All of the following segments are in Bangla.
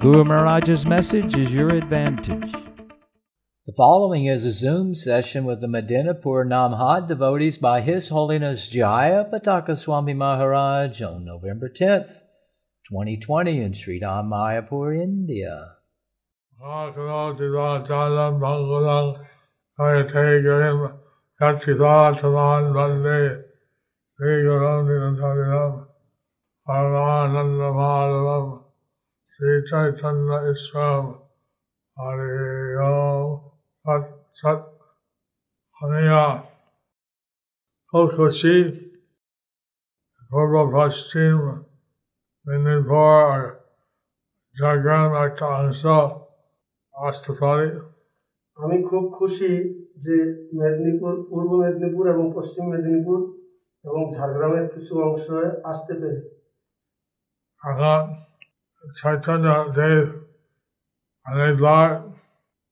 Guru Maharaj's message is your advantage. The following is a Zoom session with the Medinapur Namhad devotees by His Holiness Jaya Pataka Swami Maharaj on November 10th, 2020 in Sridham Mayapur, India. Shri Chaitanya ईश्वर हरे सत हरे खुशी पूर्व पश्चिम निर्भर জাগরণ একটা আসতে পারে আমি খুব খুশি যে মেদিনীপুর, পূর্ব মেদিনীপুর এবং পশ্চিম মেদিনীপুর এবং ঝাড়গ্রামের কিছু অংশ আসতে পেরে। এখন চৈতন্য দেব অনেকবার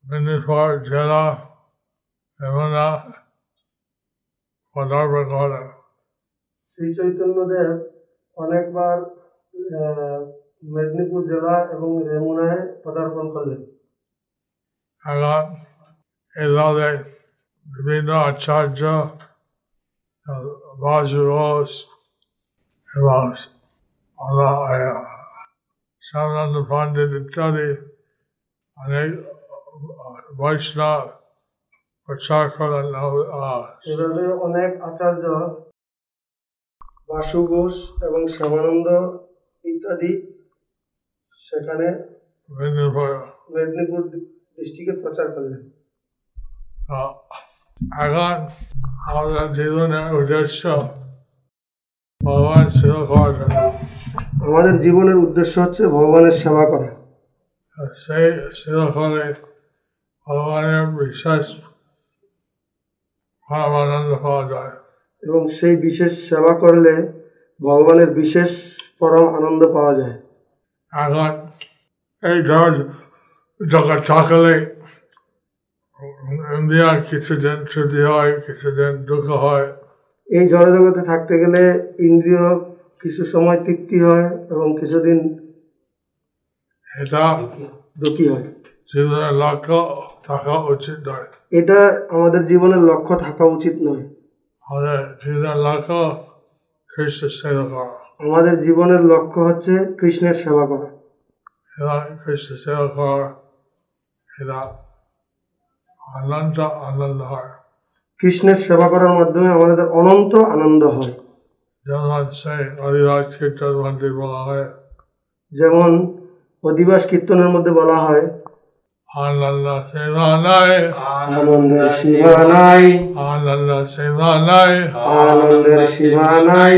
মেদিনীপুর জেলা এবং পদার্পণ করে শ্রী চৈতন্যদেব অনেকবার আহ, মেদিনীপুর জেলা এবং রেমুনায় পদার্পণ করলেন এখন এভাবে বিভিন্ন আচার্য বাজুরস এবং সামনানন্দ পণ্ডিত ইত্যাদি অনেক বৈষ্ণব প্রচার করেন আহ, এভাবে অনেক আচার্য বাসু ঘোষ এবং শ্যামানন্দ ইত্যাদি সেখানে মেদিনীপুর মেদিনীপুর ডিস্ট্রিক্টে প্রচার করলেন। আহ, এখন আমাদের জীবনের উদ্দেশ্য ভগবান সেবা করার জন্য। আমাদের জীবনের উদ্দেশ্য হচ্ছে ভগবানের সেবা করা। সেই সেবা করে ভগবানের বিশেষ পরমানন্দ পাওয়া যায়। এবং সেই বিশেষ সেবা করলে ভগবানের বিশেষ পরম আনন্দ পাওয়া যায়। এখন এই জগৎ জগৎ থাকলে ইন্ডিয়ার কিছুদিন ছুটি হয় কিছুদিন দুঃখ হয়। এই জড়জগতে থাকতে গেলে ইন্দ্রিয় কিছু সময় তৃপ্তি হয় এবং কিছুদিন এটা দুঃখী হয়। লক্ষ্য থাকা উচিত নয়। এটা আমাদের জীবনের লক্ষ্য থাকা উচিত নয়। আমাদের জীবনের লক্ষ্য খ্রিস্ট সেবা করা। আমাদের জীবনের লক্ষ্য হচ্ছে কৃষ্ণের সেবা করা। এবং খ্রিস্ট সেবা করা এটা আনন্দ আনন্দ হয়। কৃষ্ণের সেবা করার মাধ্যমে আমাদের অনন্ত আনন্দ হয়। যেমন সেই হরিদাস কীর্তন মন্দির বলা হয় যেমন অধিবাস কীর্তনের মধ্যে বলা হয় আনন্দ সেবা নাই আনন্দের সীমা নাই আনন্দ সেবা নাই আনন্দের সীমা নাই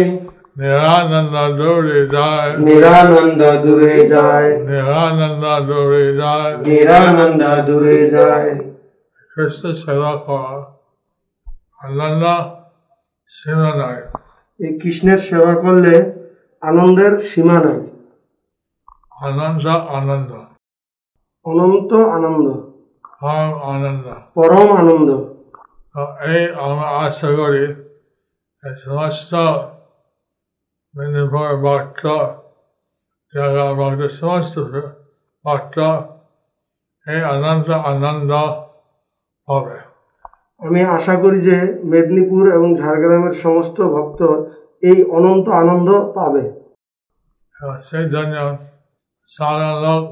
নিরানন্দ দৌড়ে যায় নিরানন্দ দূরে যায় নিরানন্দ দৌড়ে যায় নিরানন্দ দূরে যায়। খ্রিস্ট সেবা করা আনন্দ সীমা নাই এই কৃষ্ণের সেবা করলে আনন্দের সীমা নাই। আনন্দ আনন্দ। অনন্ত আনন্দ। আনন্দ। পরম আনন্দ। এই আমরা আশা করি সমস্ত ভক্ত জায়গা ভক্ত সমস্ত ভক্ত এই আনন্দ আনন্দ হবে। আমি আশা করি যে মেদিনীপুর এবং ঝাড়গ্রামের সমস্ত ভক্ত এই অনন্ত আনন্দ পাবে। এবং সেই জন্য সাধারণ লোক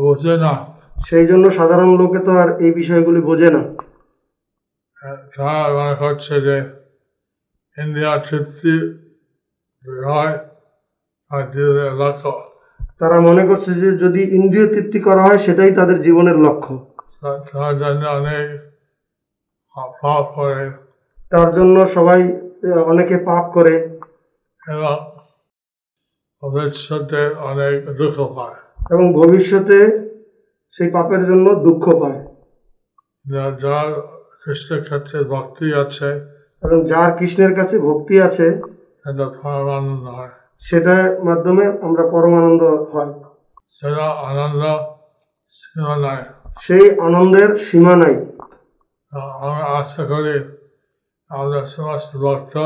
বোঝে না। সেই জন্য সাধারণ লোকে তো আর এই বিষয়গুলি বোঝে না। তারা মনে করছে যে ইন্ডিয়া তৃপ্তি হয় আর লক্ষ্য তারা মনে করছে যে যদি ইন্দ্রিয় তৃপ্তি করা হয় সেটাই তাদের জীবনের লক্ষ্য। তার জন্য অনেক পাপ করে। তার জন্য সবাই অনেকে পাপ করে। এবং ভবিষ্যতে অনেক দুঃখ পায়। এবং ভবিষ্যতে সেই পাপের জন্য দুঃখ পায়। যার খ্রিস্টের ক্ষেত্রে ভক্তি আছে এবং যার কৃষ্ণের কাছে ভক্তি আছে সেটা পরমানন্দ হয়। সেটার মাধ্যমে আমরা পরমানন্দ হয়। সেটা আনন্দ সীমা নাই। সেই আনন্দের সীমা নাই। তো আমি আশা করি আমাদের সমস্ত ভক্ত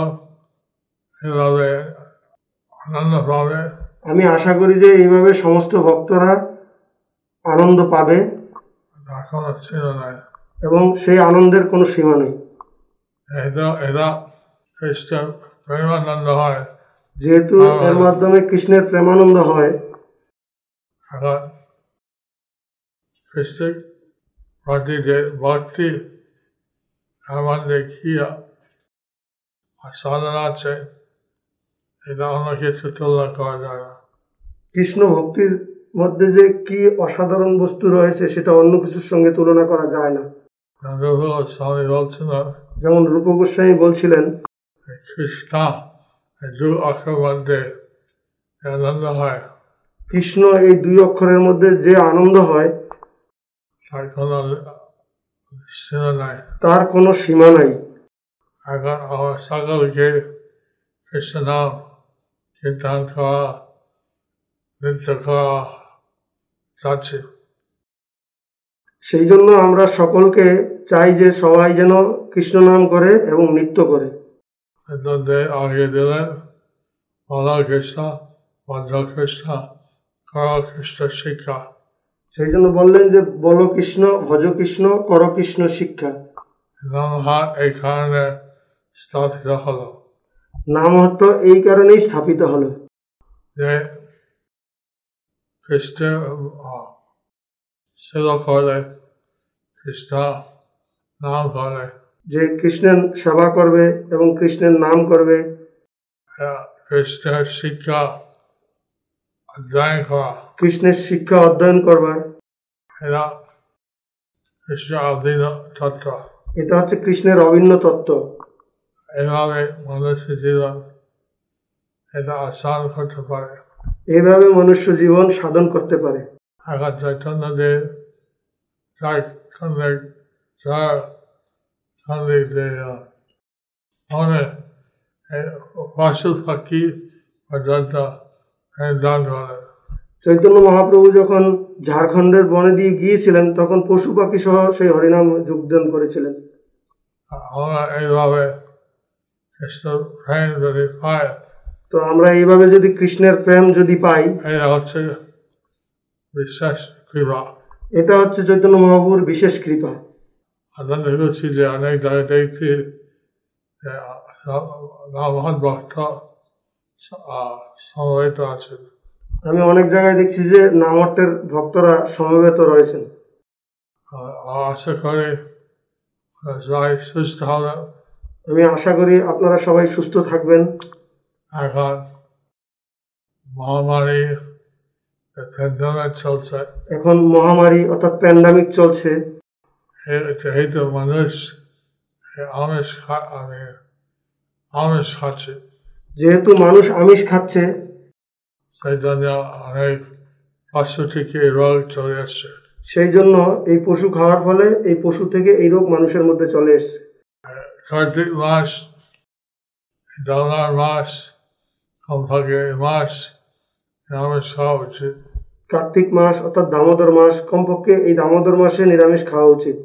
এভাবে আনন্দ পাবে আমি আশা করি যে এইভাবে সমস্ত ভক্তরা আনন্দ পাবে। এবং সেই আনন্দের কোনো সীমা নেই। প্রেমানন্দ হয়। যেহেতু এর মাধ্যমে কৃষ্ণের প্রেমানন্দ হয়। খ্রিস্টের ভক্তি আমাদের কি সাধনা আছে এটা অন্য কিছু তুলনা করা যায় না কৃষ্ণ ভক্তির মধ্যে যে কি অসাধারণ বস্তু রয়েছে সেটা অন্য কিছুর সঙ্গে তুলনা করা যায় না স্বামী যেমন রূপ গোস্বামী বলছিলেন কৃষ্ণ দু অক্ষর মধ্যে আনন্দ হয় কৃষ্ণ এই দুই অক্ষরের মধ্যে যে আনন্দ হয় তার কোনো তার কোনো সীমা নাই। এখন আমার সকলকে কৃষ্ণ নাম কীর্তন করা নৃত্য যাচ্ছে সেই জন্য আমরা সকলকে চাই যে সবাই যেন কৃষ্ণ নাম করে এবং নৃত্য করে। আগে দিলেন বলা কৃষ্ণ বদ্ধ কৃষ্ণ কর কৃষ্ণ শিক্ষা। সেই জন্য বললেন যে বল কৃষ্ণ ভজ কৃষ্ণ কর কৃষ্ণ শিক্ষা। নামহাট এই কারণে স্থাপিত হলো। নামহট্ট এই কারণেই স্থাপিত হলো। যে খ্রিস্টের সেবা করে খ্রিস্ট নাম করে যে কৃষ্ণের সেবা করবে এবং কৃষ্ণের নাম করবে। খ্রিস্টের শিক্ষা অধ্যয়ন করা। কৃষ্ণের শিক্ষা অধ্যয়ন করবে এরা খ্রিস্ট অধীন তত্ত্ব। এটা হচ্ছে কৃষ্ণের অভিন্ন তত্ত্ব। এভাবে মানুষের জীবন এটা আসান করতে পারে। এইভাবে মনুষ্য জীবন সাধন করতে পারে। এখন চৈতন্যদেব মনে পশু পাখি পর্যন্ত দান চৈতন্য মহাপ্রভু যখন ঝাড়খণ্ডের বনে দিয়ে গিয়েছিলেন তখন পশু পাখি সহ সেই হরিনাম যোগদান করেছিলেন। আমরা এইভাবে কৃষ্ণ প্রেম যদি পাই তো আমরা এইভাবে যদি কৃষ্ণের প্রেম যদি পাই এটা হচ্ছে বিশ্বাস কৃপা। এটা হচ্ছে চৈতন্য মহাপ্রভুর বিশেষ কৃপা। দেখেছি যে অনেক জায়গায় দেখছি যে ভক্ত সমবেত আছেন। আমি অনেক জায়গায় দেখছি যে নামটের ভক্তরা সমবেত রয়েছেন। আশা করি যাই সুস্থ হবে আমি আশা করি আপনারা সবাই সুস্থ থাকবেন। এখন মহামারী চলছে। এখন মহামারী অর্থাৎ প্যান্ডামিক চলছে। এই- যেহেতু মানুষ আমিষ আমি আমিষ খাচ্ছে। যেহেতু মানুষ আমিষ খাচ্ছে। পশু থেকে রোগ চলে আসছে। সেই জন্য এই পশু খাওয়ার ফলে এই পশু থেকে এই রোগ মানুষের মধ্যে চলে এসছে। কার্তিক মাস দাওনার মাস কমপক্ষে এই মাস নিরামিষ খাওয়া উচিত। কার্তিক মাস অর্থাৎ দামোদর মাস কমপক্ষে এই দামোদর মাসে নিরামিষ খাওয়া উচিত।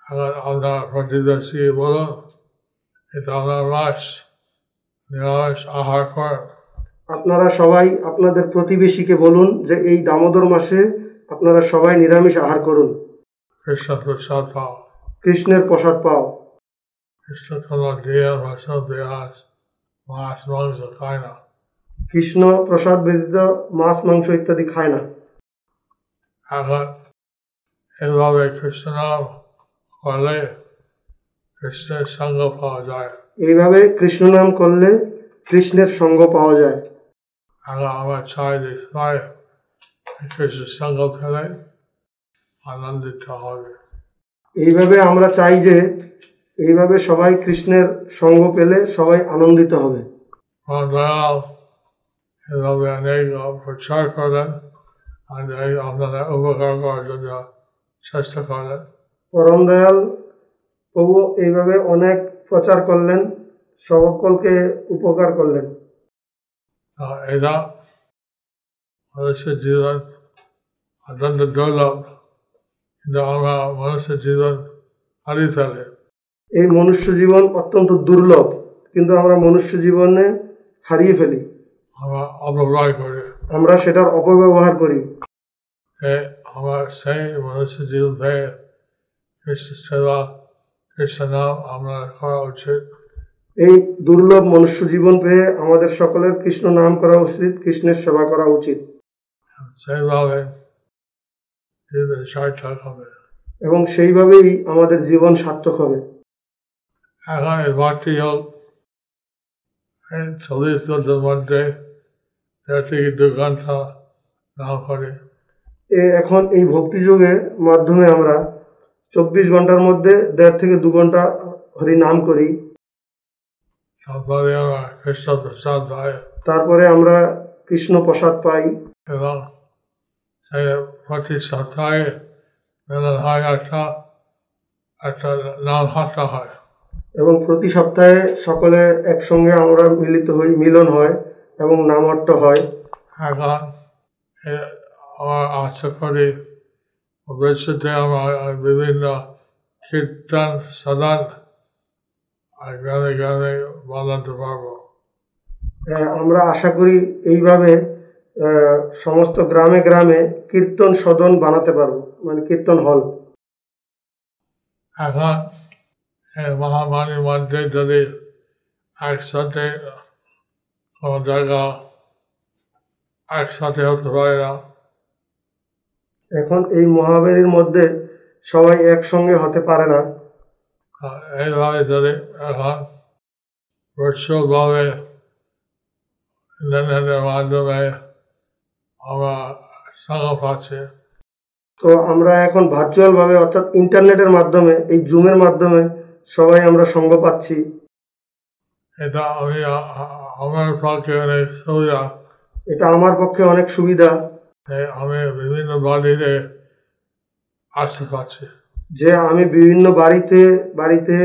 এখন আপনার প্রতিবেশী বলো এই দাওনার মাস। আহার আপনারা সবাই আপনাদের প্রতিবেশীকে বলুন যে এই দামোদর মাসে আপনারা সবাই নিরামিষ আহার করুন। কৃষ্ণ প্রসাদ পাও। কৃষ্ণের প্রসাদ পাও। কৃষ্ণ কোনো দিয়ে ভাষা দেহাস মাছ মাংস খায় না। কৃষ্ণ প্রসাদ ব্যতীত মাছ মাংস ইত্যাদি খায় না। এখন এভাবে কৃষ্ণ করলে কৃষ্ণের সঙ্গ পাওয়া যায়। এইভাবে কৃষ্ণ নাম করলে কৃষ্ণের সঙ্গ পাওয়া যায়। আমার যে সবাই কৃষ্ণের সঙ্গ ফেলে আনন্দিত হবে। এইভাবে আমরা চাই যে এইভাবে সবাই কৃষ্ণের সঙ্গ পেলে সবাই আনন্দিত হবে। আমার দয়াল এভাবে অনেক প্রচার করেন আপনাদের উপকার করার জন্য চেষ্টা করলেন পরম দয়াল প্রভু এইভাবে অনেক প্রচার করলেন সকলকে উপকার করলেন। এটা মানুষের জীবন অত্যন্ত দুর্লভ কিন্তু আমরা মানুষের জীবন হারিয়ে ফেলে। এই মনুষ্য জীবন অত্যন্ত দুর্লভ কিন্তু আমরা মনুষ্য জীবনে হারিয়ে ফেলি। আমরা অপব্যয় করি। আমরা সেটার অপব্যবহার করি। আমার সেই মানুষের জীবন কৃষ্ণ সেবা নাম আমরা করা উচিত। এই দুর্লভ মনুষ্য জীবন পেয়ে আমাদের সকলের কৃষ্ণ নাম করা উচিত কৃষ্ণের সেবা করা উচিত। সেইভাবে জীবন সার্থক হবে। এবং সেইভাবেই আমাদের জীবন সার্থক হবে। এখন এই ভক্তি হোক এই চল্লিশ বছর মধ্যে দেড় থেকে দু ঘণ্টা নাম করে। এ এখন এই ভক্তিযোগের মাধ্যমে আমরা চব্বিশ ঘণ্টার মধ্যে দেড় থেকে দু ঘণ্টা হরি নাম করি। তারপরে আমরা কৃষ্ণ প্রসাদ পাই তারপরে আমরা কৃষ্ণ প্রসাদ পাই। এবং প্রতি সপ্তাহে মেলন হয় একটা একটা নাম হাঁটা হয়। এবং প্রতি সপ্তাহে সকলে একসঙ্গে আমরা মিলিত হই মিলন হয় এবং নামট্ট হয়। এখন আশা করি ভবিষ্যতে আমার বিভিন্ন কীর্তন সদান আর গ্রামে গ্রামে বানাতে পারব। আমরা আশা করি এইভাবে সমস্ত গ্রামে গ্রামে কীর্তন সদন বানাতে পারব মানে কীর্তন হল। এখন মহামারীর মধ্যে যদি একসাথে কোনো জায়গা একসাথে হতে পারে না এখন এই মহামারীর মধ্যে সবাই একসঙ্গে হতে পারে না। আর এইভাবে যদি এখন ভার্চুয়ালভাবে ইন্টারনেটের মাধ্যমে আমরা সঙ্গ পাচ্ছি তো আমরা এখন ভার্চুয়াল ভাবে অর্থাৎ ইন্টারনেটের মাধ্যমে এই জুমের মাধ্যমে সবাই আমরা সঙ্গ পাচ্ছি। এটা আমি আমার পক্ষে অনেক সুবিধা। এটা আমার পক্ষে অনেক সুবিধা। আমি বিভিন্ন বাড়িতে আসতে পারছি যে আমি বিভিন্ন বাড়িতে বাড়িতে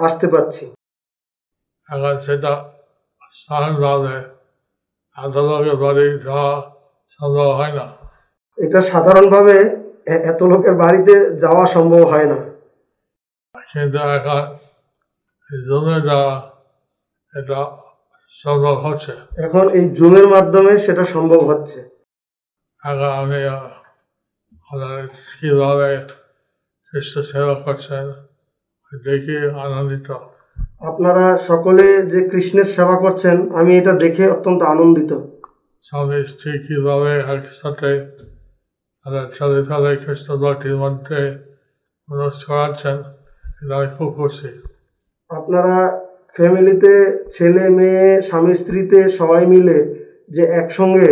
আসতে পারছি। এখন সেটা সাধারণভাবে এত লোকের বাড়ি যাওয়া সম্ভব হয় না। এটা সাধারণভাবে এত লোকের বাড়িতে যাওয়া সম্ভব হয় না। কিন্তু এখন জমে যাওয়া এটা সম্ভব হচ্ছে। এখন এই জুমের মাধ্যমে সেটা সম্ভব হচ্ছে। এখন আমি কীভাবে কৃষ্ণ সেবা করছেন দেখে আনন্দিত। আপনারা সকলে যে কৃষ্ণের সেবা করছেন আমি এটা দেখে অত্যন্ত আনন্দিত। স্বামী স্ত্রী কীভাবে একসাথে তাদের ছেলে ছেলে কৃষ্ণ ভক্তির মধ্যে করাচ্ছেন এটা আমি খুব খুশি। আপনারা ফ্যামিলিতে ছেলে মেয়ে স্বামী স্ত্রীতে সবাই মিলে যে একসঙ্গে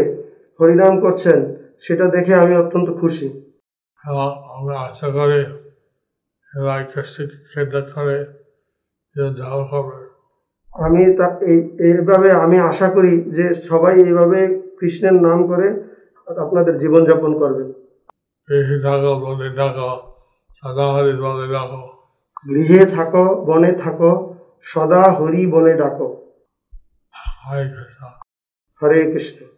হরিনাম করছেন সেটা দেখে আমি অত্যন্ত খুশি। এবং আমরা আশা করি করে যাওয়া হবে। আমি তা এই এইভাবে আমি আশা করি যে সবাই এইভাবে কৃষ্ণের নাম করে আপনাদের জীবনযাপন করবেন। বেশি থাকো বলে থাকো সাদা হরি বলে গৃহে থাকো বনে থাকো সদা হরি বলে ডাকো। হরে কৃষ্ণ। হরে কৃষ্ণ।